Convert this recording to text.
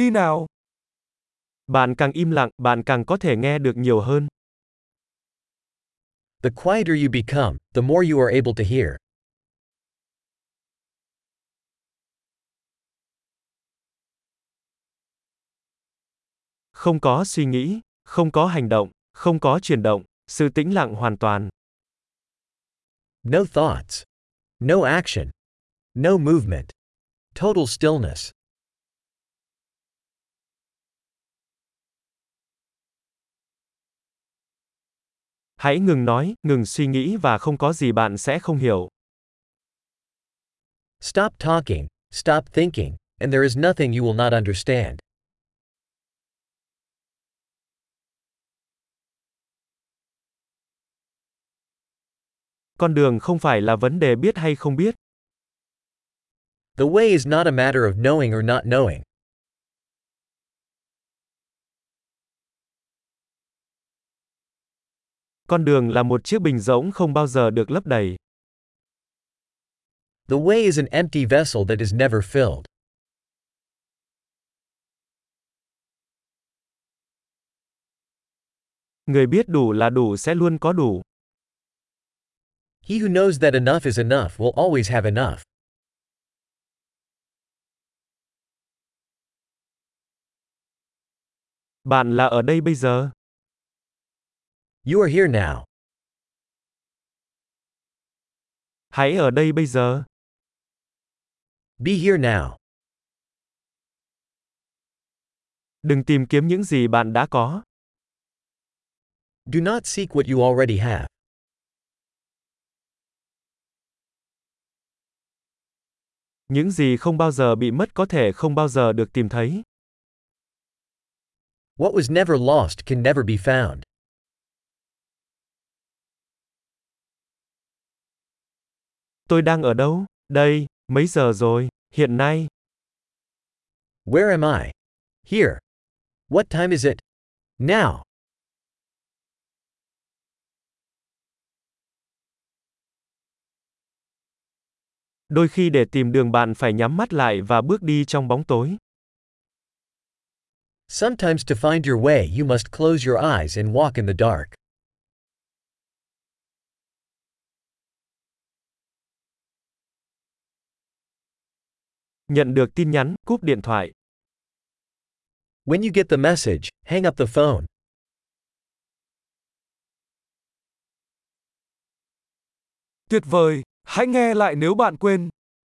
đi nào. Bạn càng im lặng, bạn càng có thể nghe được nhiều hơn. The quieter you become, the more you are able to hear. Không có suy nghĩ, không có hành động, không có chuyển động, sự tĩnh lặng hoàn toàn. No thoughts. No action. No movement. Total stillness. Hãy ngừng nói, ngừng suy nghĩ và không có gì bạn sẽ không hiểu. Stop talking, stop thinking, and there is nothing you will not understand. Con đường không phải là vấn đề biết hay không biết. The way is not a matter of knowing or not knowing. Con đường là một chiếc bình rỗng không bao giờ được lấp đầy. The way is an empty vessel that is never filled. Người biết đủ là đủ sẽ luôn có đủ. He who knows that enough is enough will always have enough. Bạn là ở đây bây giờ. You are here now. Hãy ở đây bây giờ. Be here now. Đừng tìm kiếm những gì bạn đã có. Do not seek what you already have. Những gì không bao giờ bị mất có thể không bao giờ được tìm thấy. What was never lost can never be found. Tôi đang ở đâu? Đây, mấy giờ rồi? Hiện nay. Where am I? Here. What time is it? Now. Đôi khi để tìm đường bạn phải nhắm mắt lại và bước đi trong bóng tối. Sometimes to find your way you must close your eyes and walk in the dark. Nhận được tin nhắn, cúp điện thoại. When you get the message, hang up the phone. Tuyệt vời, hãy nghe lại nếu bạn quên.